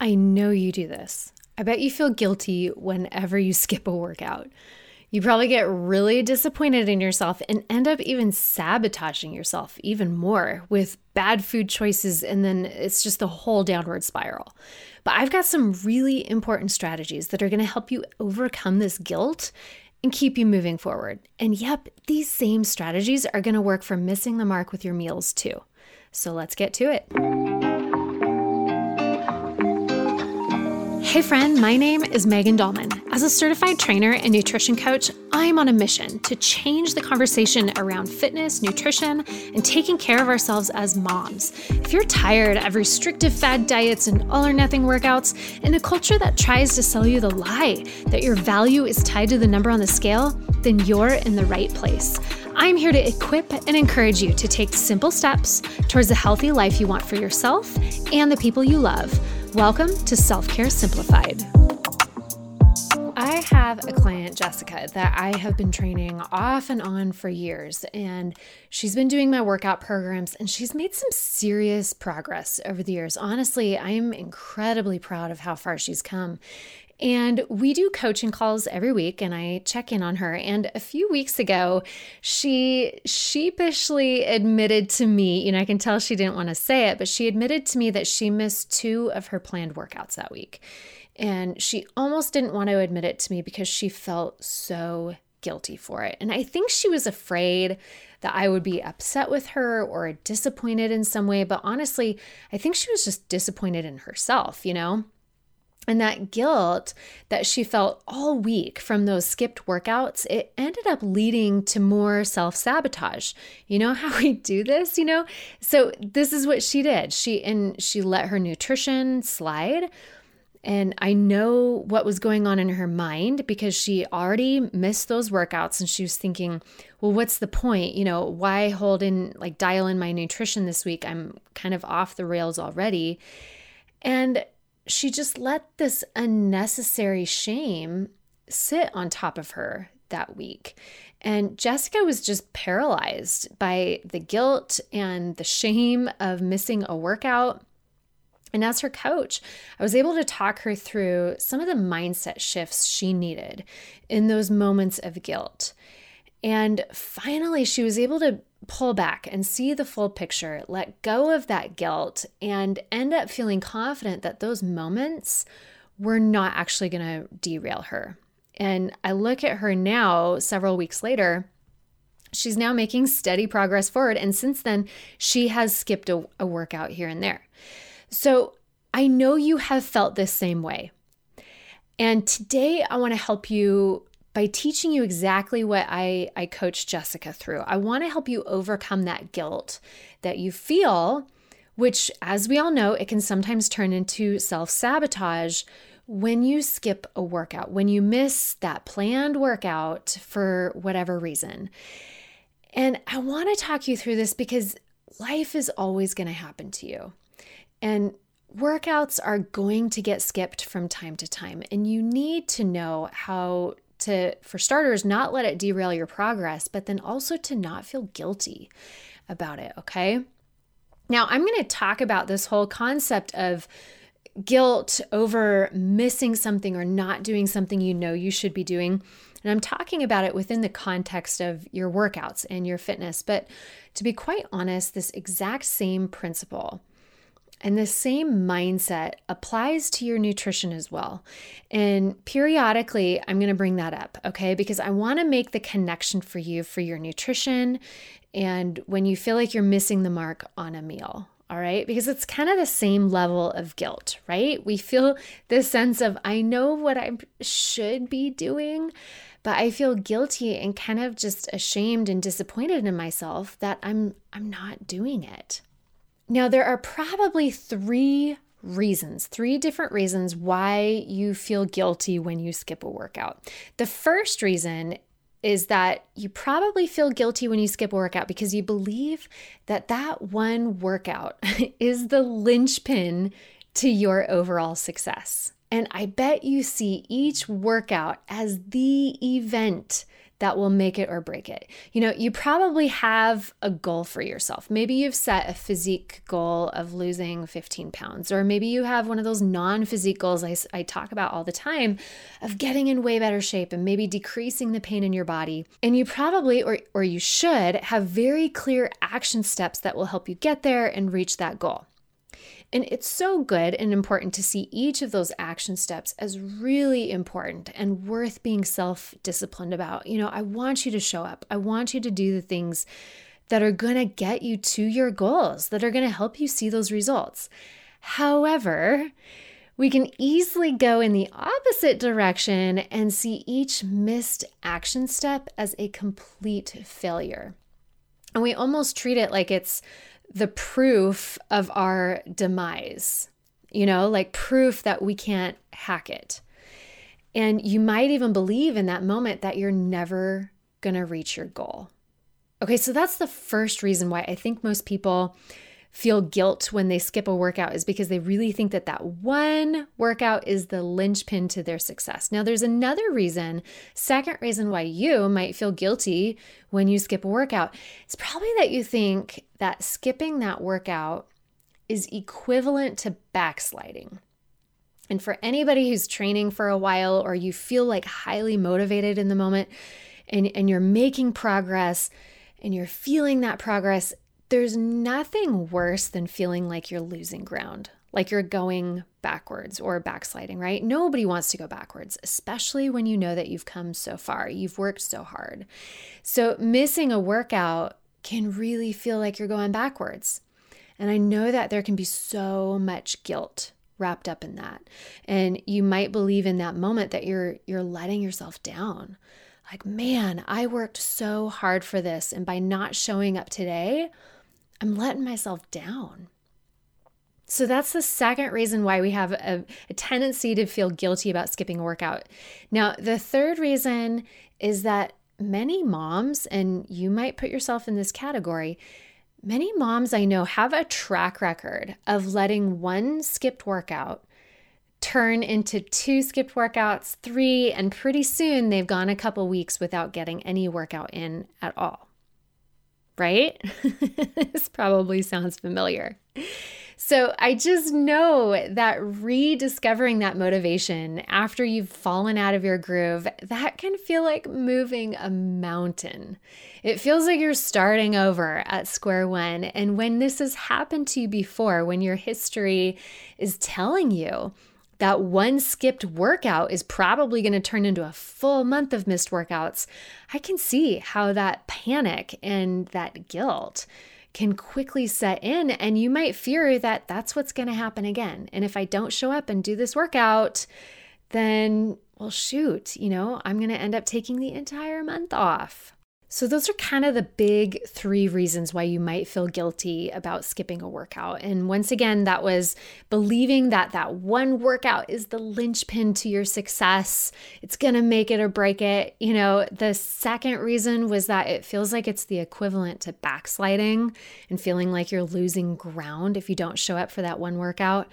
I know you do this. I bet you feel guilty whenever you skip a workout. You probably get really disappointed in yourself and end up even sabotaging yourself even more with bad food choices, and then it's just a whole downward spiral. But I've got some really important strategies that are going to help you overcome this guilt and keep you moving forward. And yep, these same strategies are going to work for missing the mark with your meals too. So let's get to it. Hey, friend, my name is Megan Dahlman. As a certified trainer and nutrition coach, I'm on a mission to change the conversation around fitness, nutrition, and taking care of ourselves as moms. If you're tired of restrictive fad diets and all or nothing workouts, in a culture that tries to sell you the lie that your value is tied to the number on the scale, then you're in the right place. I'm here to equip and encourage you to take simple steps towards the healthy life you want for yourself and the people you love Welcome to Self Care Simplified. I have a client, Jessica, that I have been training off and on for years, and she's been doing my workout programs and she's made some serious progress over the years. Honestly, I'm incredibly proud of how far she's come. And we do coaching calls every week, and I check in on her. And a few weeks ago, she sheepishly admitted to me, you know, I can tell she didn't want to say it, but she admitted to me that she missed two of her planned workouts that week. And she almost didn't want to admit it to me because she felt so guilty for it. And I think she was afraid that I would be upset with her or disappointed in some way. But honestly, I think she was just disappointed in herself, you know? And that guilt that she felt all week from those skipped workouts, it ended up leading to more self sabotage. You know how we do this, you know? So this is what she did. She and she let her nutrition slide. And I know what was going on in her mind because she already missed those workouts and she was thinking, well, what's the point? You know, why hold in, like, dial in my nutrition this week? I'm kind of off the rails already. And she just let this unnecessary shame sit on top of her that week. And Jessica was just paralyzed by the guilt and the shame of missing a workout. And as her coach, I was able to talk her through some of the mindset shifts she needed in those moments of guilt. And finally, she was able to pull back and see the full picture, let go of that guilt, and end up feeling confident that those moments were not actually going to derail her. And I look at her now, several weeks later, she's now making steady progress forward. And since then, she has skipped a, a workout here and there. So I know you have felt this same way. And today I want to help you by teaching you exactly what I, I coached Jessica through. I want to help you overcome that guilt that you feel, which, as we all know, it can sometimes turn into self sabotage when you skip a workout, when you miss that planned workout for whatever reason. And I want to talk you through this because life is always going to happen to you. And workouts are going to get skipped from time to time. And you need to know how to, for starters, not let it derail your progress, but then also to not feel guilty about it, okay? Now, I'm going to talk about this whole concept of guilt over missing something or not doing something you know you should be doing. And I'm talking about it within the context of your workouts and your fitness. But to be quite honest, this exact same principle and the same mindset applies to your nutrition as well. And periodically, I'm going to bring that up, okay? Because I want to make the connection for you for your nutrition and when you feel like you're missing the mark on a meal, all right? Because it's kind of the same level of guilt, right? We feel this sense of, I know what I should be doing, but I feel guilty and kind of just ashamed and disappointed in myself that I'm I'm not doing it. Now, there are probably three reasons, three different reasons why you feel guilty when you skip a workout. The first reason is that you probably feel guilty when you skip a workout because you believe that that one workout is the linchpin to your overall success. And I bet you see each workout as the event that will make it or break it. You know, you probably have a goal for yourself. Maybe you've set a physique goal of losing 15 pounds, or maybe you have one of those non physique goals I, I talk about all the time of getting in way better shape and maybe decreasing the pain in your body. And you probably, or, or you should, have very clear action steps that will help you get there and reach that goal. And it's so good and important to see each of those action steps as really important and worth being self disciplined about. You know, I want you to show up, I want you to do the things that are going to get you to your goals, that are going to help you see those results. However, we can easily go in the opposite direction and see each missed action step as a complete failure. And we almost treat it like it's the proof of our demise, you know, like proof that we can't hack it. And you might even believe in that moment that you're never going to reach your goal. Okay, so that's the first reason why I think most people feel guilt when they skip a workout is because they really think that that one workout is the linchpin to their success. Now, there's another reason, second reason why you might feel guilty when you skip a workout. It's probably that you think that skipping that workout is equivalent to backsliding. And for anybody who's training for a while or you feel like highly motivated in the moment and, and you're making progress and you're feeling that progress, there's nothing worse than feeling like you're losing ground, like you're going backwards or backsliding, right? Nobody wants to go backwards, especially when you know that you've come so far, you've worked so hard. So, missing a workout can really feel like you're going backwards. And I know that there can be so much guilt wrapped up in that. And you might believe in that moment that you're you're letting yourself down. Like, man, I worked so hard for this and by not showing up today, I'm letting myself down. So that's the second reason why we have a, a, tendency to feel guilty about skipping a workout. Now, the third reason is that many moms, and you might put yourself in this category, many moms I know have a track record of letting one skipped workout turn into two skipped workouts, three, and pretty soon they've gone a couple weeks without getting any workout in at all right? this probably sounds familiar. So I just know that rediscovering that motivation after you've fallen out of your groove, that can feel like moving a mountain. It feels like you're starting over at square one. And when this has happened to you before, when your history is telling you that one skipped workout is probably going to turn into a full month of missed workouts, I can see how that panic and that guilt can quickly set in. And you might fear that that's what's going to happen again. And if I don't show up and do this workout, then, well, shoot, you know, I'm going to end up taking the entire month off. So, those are kind of the big three reasons why you might feel guilty about skipping a workout. And once again, that was believing that that one workout is the linchpin to your success. It's going to make it or break it. You know, the second reason was that it feels like it's the equivalent to backsliding and feeling like you're losing ground if you don't show up for that one workout.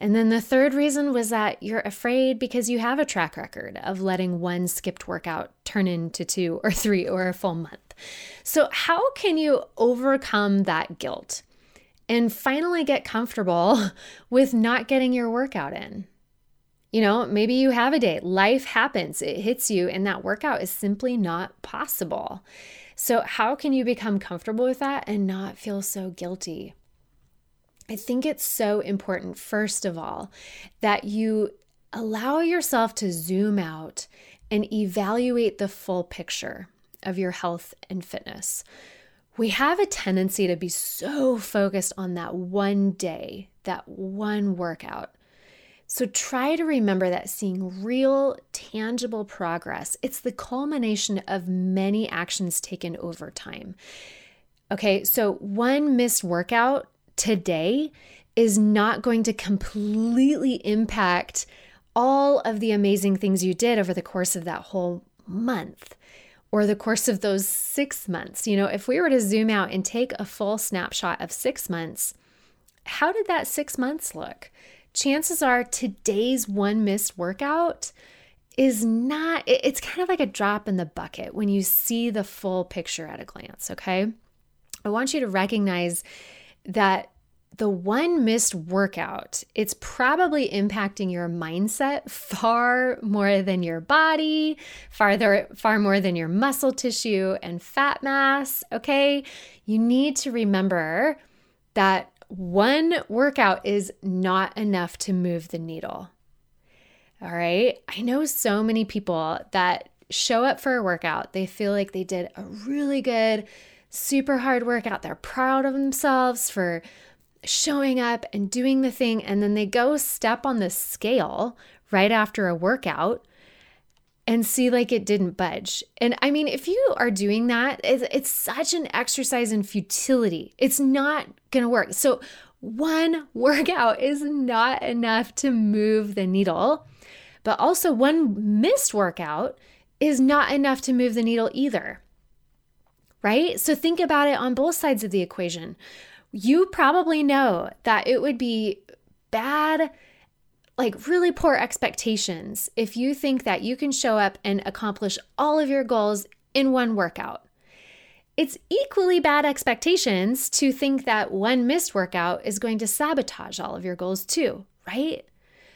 And then the third reason was that you're afraid because you have a track record of letting one skipped workout turn into two or three or a full month. So, how can you overcome that guilt and finally get comfortable with not getting your workout in? You know, maybe you have a day, life happens, it hits you, and that workout is simply not possible. So, how can you become comfortable with that and not feel so guilty? I think it's so important, first of all, that you allow yourself to zoom out and evaluate the full picture of your health and fitness. We have a tendency to be so focused on that one day, that one workout. So try to remember that seeing real, tangible progress, it's the culmination of many actions taken over time. Okay, so one missed workout today is not going to completely impact all of the amazing things you did over the course of that whole month or the course of those six months. You know, if we were to zoom out and take a full snapshot of six months, how did that six months look? Chances are today's one missed workout is not, it's kind of like a drop in the bucket when you see the full picture at a glance, okay? I want you to recognize that the one missed workout, it's probably impacting your mindset far more than your body, farther far more than your muscle tissue and fat mass, okay? You need to remember that one workout is not enough to move the needle. All right? I know so many people that show up for a workout. They feel like they did a really good super hard workout. They're proud of themselves for showing up and doing the thing. And then they go step on the scale right after a workout and see like it didn't budge. And I mean, if you are doing that, it's, it's such an exercise in futility. It's not going to work. So, one workout is not enough to move the needle, but also one missed workout is not enough to move the needle either. Right? So, think about it on both sides of the equation you probably know that it would be bad, like really poor expectations if you think that you can show up and accomplish all of your goals in one workout. It's equally bad expectations to think that one missed workout is going to sabotage all of your goals too, right?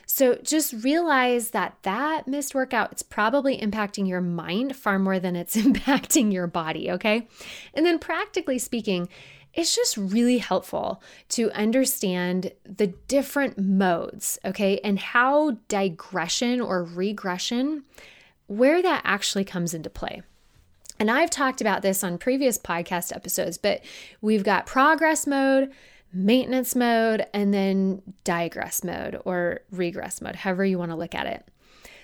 So just realize that that missed workout it's probably impacting your mind far more than it's impacting your body, okay? And then practically speaking, it's just really helpful to understand the different modes, okay, and how digression or regression, where that actually comes into play. And I've talked about this on previous podcast episodes, but we've got progress mode, maintenance mode, and then digress mode or regress mode, however you want to look at it.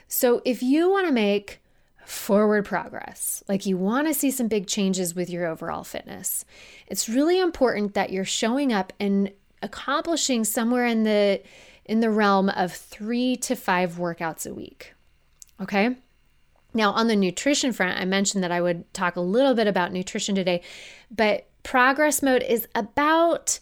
So if you want to make forward progress, like you want to see some big changes with your overall fitness, it's really important that you're showing up and accomplishing somewhere in the in the realm of 3 to 5 workouts a week. Okay? Now, on the nutrition front, I mentioned that I would talk a little bit about nutrition today, but progress mode is about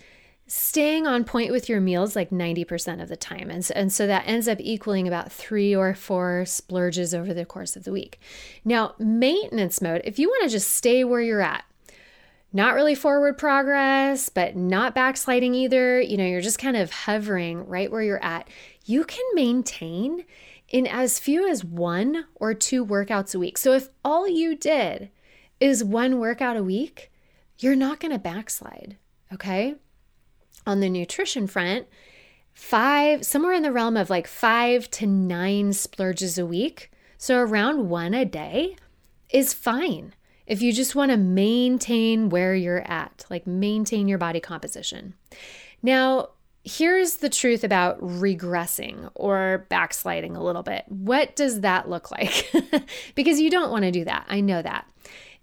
staying on point with your meals like 90% of the time. And so, and so that ends up equaling about three or four splurges over the course of the week. Now, maintenance mode, if you want to just stay where you're at, not really forward progress, but not backsliding either, you know, you're just kind of hovering right where you're at, you can maintain in as few as one or two workouts a week. So if all you did is one workout a week, you're not going to backslide, okay? On the nutrition front, five, somewhere in the realm of like five to nine splurges a week. So around one a day is fine if you just want to maintain where you're at, like maintain your body composition. Now, here's the truth about regressing or backsliding a little bit. What does that look like? because you don't want to do that. I know that.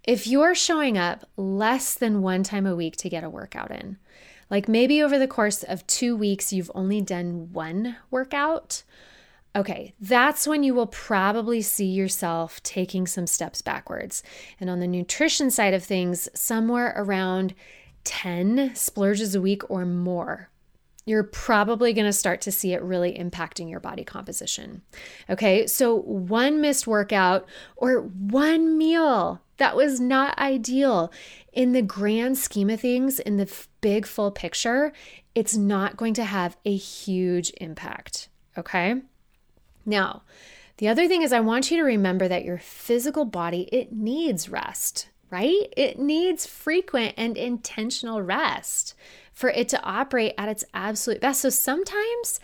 If you're showing up less than one time a week to get a workout in, like maybe over the course of two weeks, you've only done one workout. Okay, that's when you will probably see yourself taking some steps backwards. And on the nutrition side of things, somewhere around 10 splurges a week or more you're probably going to start to see it really impacting your body composition. Okay, so one missed workout or one meal that was not ideal in the grand scheme of things, in the big full picture, it's not going to have a huge impact. Okay, now the other thing is, I want you to remember that your physical body it needs rest right? It needs frequent and intentional rest for it to operate at its absolute best. So sometimes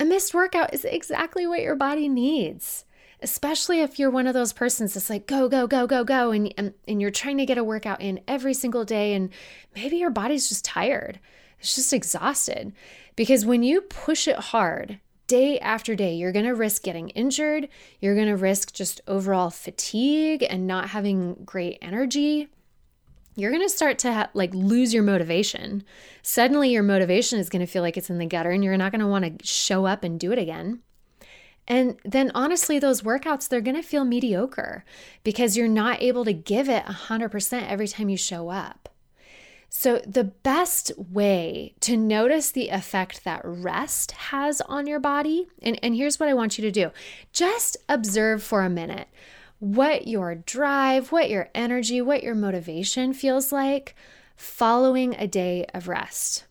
a missed workout is exactly what your body needs. Especially if you're one of those persons that's like, go, go, go, go, go, and, and, and you're trying to get a workout in every single day, and maybe your body's just tired. It's just exhausted. Because when you push it hard, day after day, you're going to risk getting injured. You're going to risk just overall fatigue and not having great energy. You're going to start to ha- like lose your motivation. Suddenly your motivation is going to feel like it's in the gutter and you're not going to want to show up and do it again. And then honestly, those workouts, they're going to feel mediocre because you're not able to give it 100% every time you show up. So, the best way to notice the effect that rest has on your body, and, and here's what I want you to do just observe for a minute what your drive, what your energy, what your motivation feels like following a day of rest.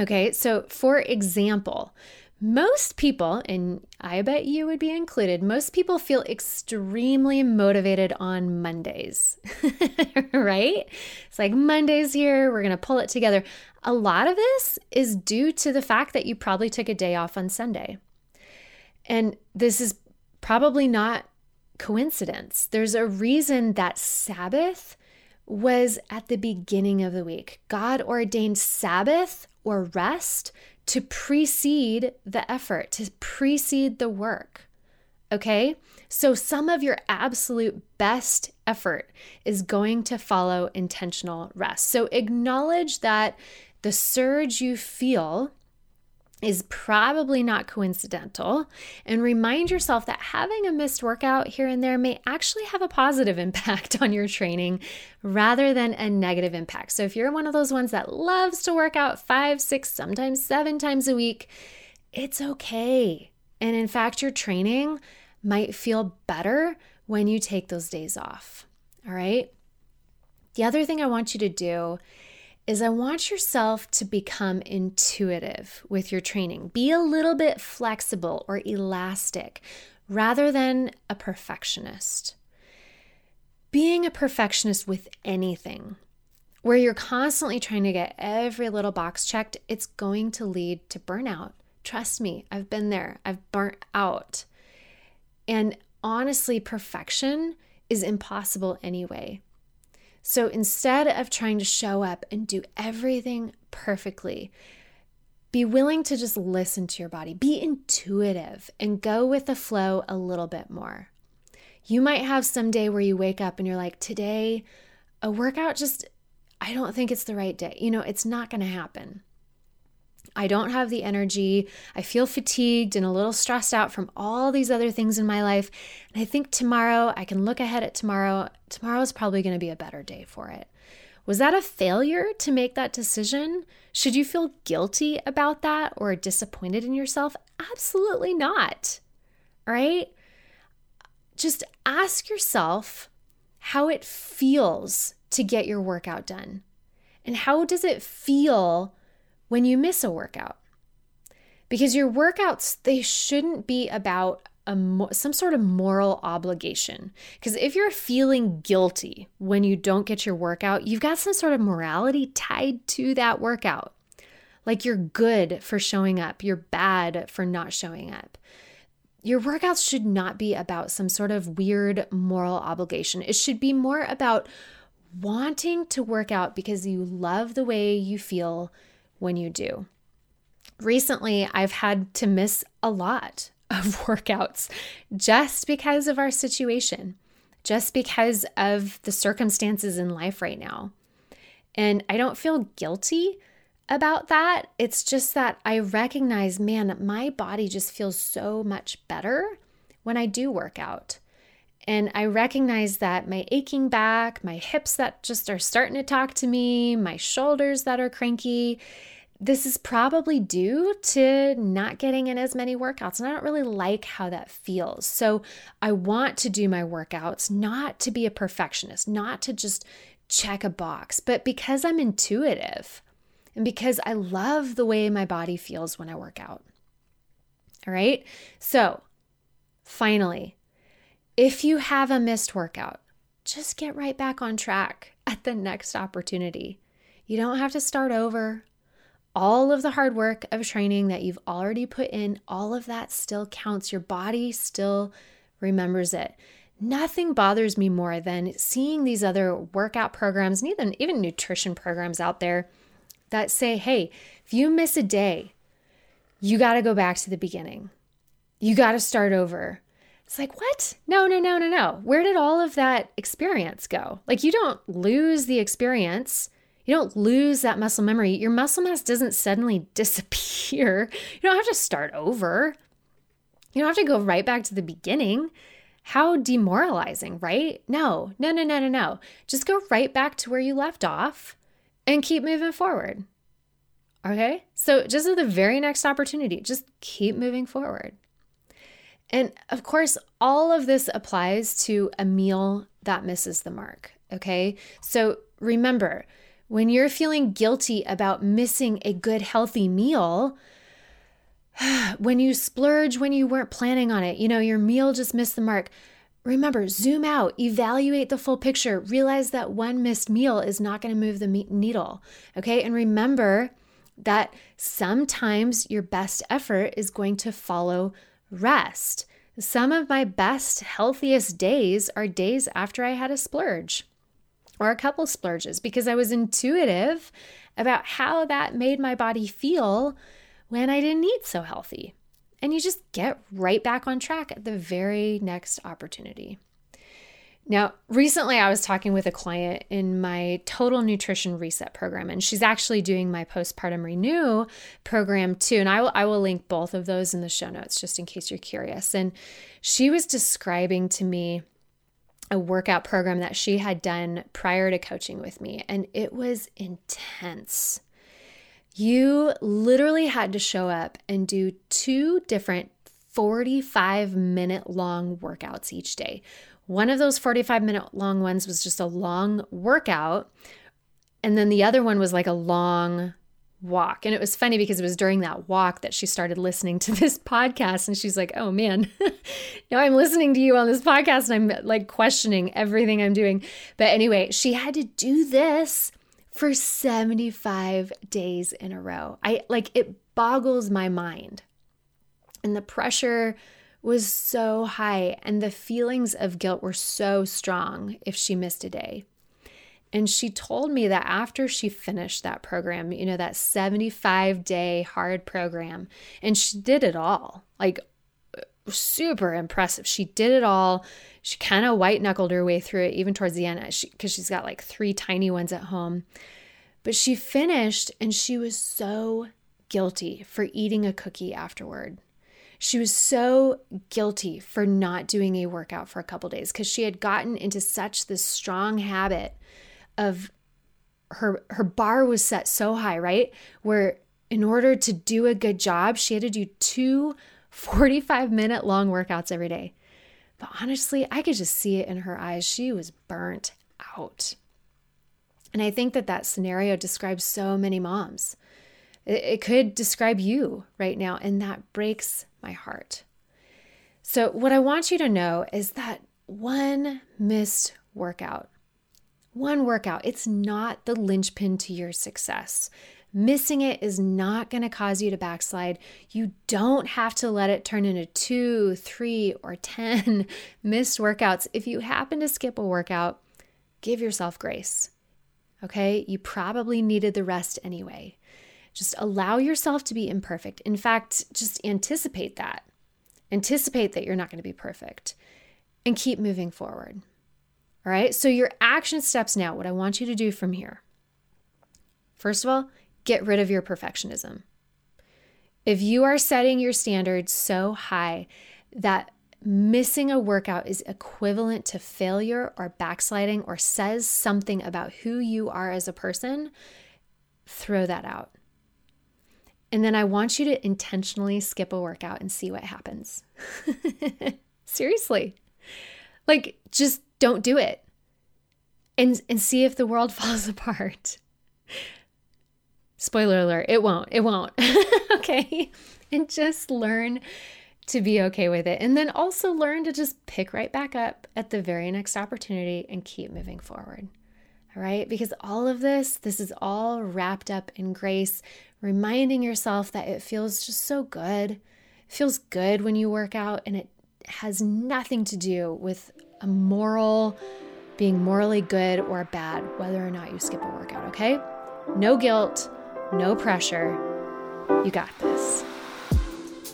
Okay, so for example, most people, and I bet you would be included, most people feel extremely motivated on Mondays, right? It's like Monday's here, we're going to pull it together. A lot of this is due to the fact that you probably took a day off on Sunday. And this is probably not coincidence. There's a reason that Sabbath was at the beginning of the week. God ordained Sabbath or rest to precede the effort, to precede the work. Okay? So, some of your absolute best effort is going to follow intentional rest. So, acknowledge that the surge you feel is probably not coincidental. And remind yourself that having a missed workout here and there may actually have a positive impact on your training rather than a negative impact. So if you're one of those ones that loves to work out five, six, sometimes seven times a week, it's okay. And in fact, your training might feel better when you take those days off. All right. The other thing I want you to do is I want yourself to become intuitive with your training. Be a little bit flexible or elastic rather than a perfectionist. Being a perfectionist with anything, where you're constantly trying to get every little box checked, it's going to lead to burnout. Trust me, I've been there. I've burnt out. And honestly, perfection is impossible anyway. So instead of trying to show up and do everything perfectly, be willing to just listen to your body, be intuitive, and go with the flow a little bit more. You might have some day where you wake up and you're like, today, a workout just, I don't think it's the right day. You know, it's not going to happen. I don't have the energy. I feel fatigued and a little stressed out from all these other things in my life. And I think tomorrow, I can look ahead at tomorrow. Tomorrow is probably going to be a better day for it. Was that a failure to make that decision? Should you feel guilty about that or disappointed in yourself? Absolutely not. Right? Just ask yourself how it feels to get your workout done. And how does it feel when you miss a workout. Because your workouts, they shouldn't be about a, some sort of moral obligation. Because if you're feeling guilty when you don't get your workout, you've got some sort of morality tied to that workout. Like you're good for showing up, you're bad for not showing up. Your workouts should not be about some sort of weird moral obligation. It should be more about wanting to work out because you love the way you feel when you do. Recently, I've had to miss a lot of workouts just because of our situation, just because of the circumstances in life right now. And I don't feel guilty about that. It's just that I recognize, man, my body just feels so much better when I do work out. And I recognize that my aching back, my hips that just are starting to talk to me, my shoulders that are cranky, this is probably due to not getting in as many workouts. And I don't really like how that feels. So I want to do my workouts not to be a perfectionist, not to just check a box, but because I'm intuitive and because I love the way my body feels when I work out. All right. So finally, if you have a missed workout, just get right back on track at the next opportunity. You don't have to start over. All of the hard work of training that you've already put in, all of that still counts. Your body still remembers it. Nothing bothers me more than seeing these other workout programs and even, even nutrition programs out there that say, hey, if you miss a day, you got to go back to the beginning. You got to start over. It's like, what? No, no, no, no, no. Where did all of that experience go? Like, you don't lose the experience. You don't lose that muscle memory. Your muscle mass doesn't suddenly disappear. You don't have to start over. You don't have to go right back to the beginning. How demoralizing, right? No, no, no, no, no, no. Just go right back to where you left off and keep moving forward. Okay? So, just at the very next opportunity, just keep moving forward. And of course, all of this applies to a meal that misses the mark. Okay? So, remember, when you're feeling guilty about missing a good, healthy meal, when you splurge when you weren't planning on it, you know, your meal just missed the mark. Remember, zoom out, evaluate the full picture, realize that one missed meal is not going to move the needle. Okay. And remember that sometimes your best effort is going to follow rest. Some of my best, healthiest days are days after I had a splurge or a couple splurges because I was intuitive about how that made my body feel when I didn't eat so healthy. And you just get right back on track at the very next opportunity. Now, recently I was talking with a client in my total nutrition reset program, and she's actually doing my postpartum renew program too. And I will, I will link both of those in the show notes just in case you're curious. And she was describing to me a workout program that she had done prior to coaching with me, and it was intense. You literally had to show up and do two different 45 minute long workouts each day. One of those 45 minute long ones was just a long workout. And then the other one was like a long walk. And it was funny because it was during that walk that she started listening to this podcast. And she's like, oh man, now I'm listening to you on this podcast and I'm like questioning everything I'm doing. But anyway, she had to do this for 75 days in a row. I like it boggles my mind. And the pressure was so high and the feelings of guilt were so strong if she missed a day. And she told me that after she finished that program, you know, that 75 day hard program, and she did it all like super impressive. She did it all. She kind of white knuckled her way through it, even towards the end, because she, she's got like three tiny ones at home. But she finished and she was so guilty for eating a cookie afterward. She was so guilty for not doing a workout for a couple days because she had gotten into such this strong habit of her her bar was set so high, right? Where in order to do a good job, she had to do two 45 minute long workouts every day. But honestly, I could just see it in her eyes. She was burnt out. And I think that that scenario describes so many moms. It, it could describe you right now, and that breaks my heart. So, what I want you to know is that one missed workout, one workout, it's not the linchpin to your success. Missing it is not going to cause you to backslide. You don't have to let it turn into two, three, or 10 missed workouts. If you happen to skip a workout, give yourself grace. Okay, you probably needed the rest anyway. Just allow yourself to be imperfect. In fact, just anticipate that. Anticipate that you're not going to be perfect and keep moving forward. All right, so your action steps now, what I want you to do from here. First of all, get rid of your perfectionism. If you are setting your standards so high that missing a workout is equivalent to failure or backsliding or says something about who you are as a person, throw that out. And then I want you to intentionally skip a workout and see what happens. Seriously. Like, just don't do it and, and see if the world falls apart. Spoiler alert, it won't. It won't. okay. And just learn to be okay with it. And then also learn to just pick right back up at the very next opportunity and keep moving forward. Right? Because all of this, this is all wrapped up in grace, reminding yourself that it feels just so good. It feels good when you work out, and it has nothing to do with a moral, being morally good or bad, whether or not you skip a workout, okay? No guilt, no pressure. You got this.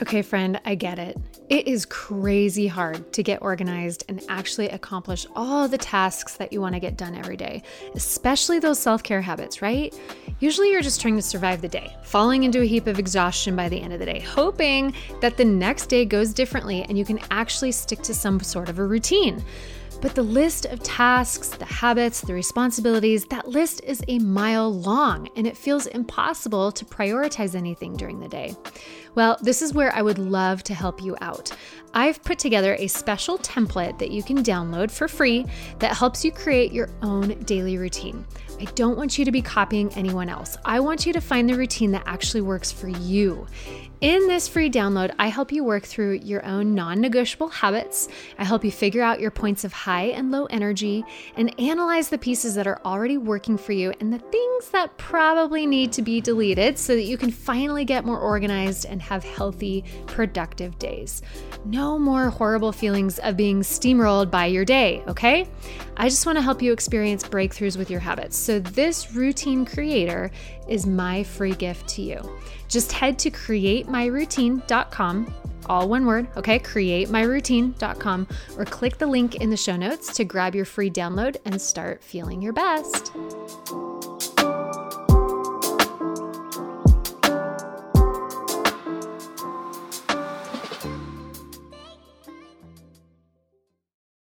Okay, friend, I get it. It is crazy hard to get organized and actually accomplish all the tasks that you want to get done every day, especially those self care habits, right? Usually you're just trying to survive the day, falling into a heap of exhaustion by the end of the day, hoping that the next day goes differently and you can actually stick to some sort of a routine. But the list of tasks, the habits, the responsibilities, that list is a mile long and it feels impossible to prioritize anything during the day. Well, this is where I would love to help you out. I've put together a special template that you can download for free that helps you create your own daily routine. I don't want you to be copying anyone else. I want you to find the routine that actually works for you. In this free download, I help you work through your own non negotiable habits. I help you figure out your points of high and low energy and analyze the pieces that are already working for you and the things that probably need to be deleted so that you can finally get more organized and have healthy, productive days. No more horrible feelings of being steamrolled by your day, okay? I just want to help you experience breakthroughs with your habits. So, this routine creator is my free gift to you. Just head to createmyroutine.com, all one word, okay? Createmyroutine.com, or click the link in the show notes to grab your free download and start feeling your best.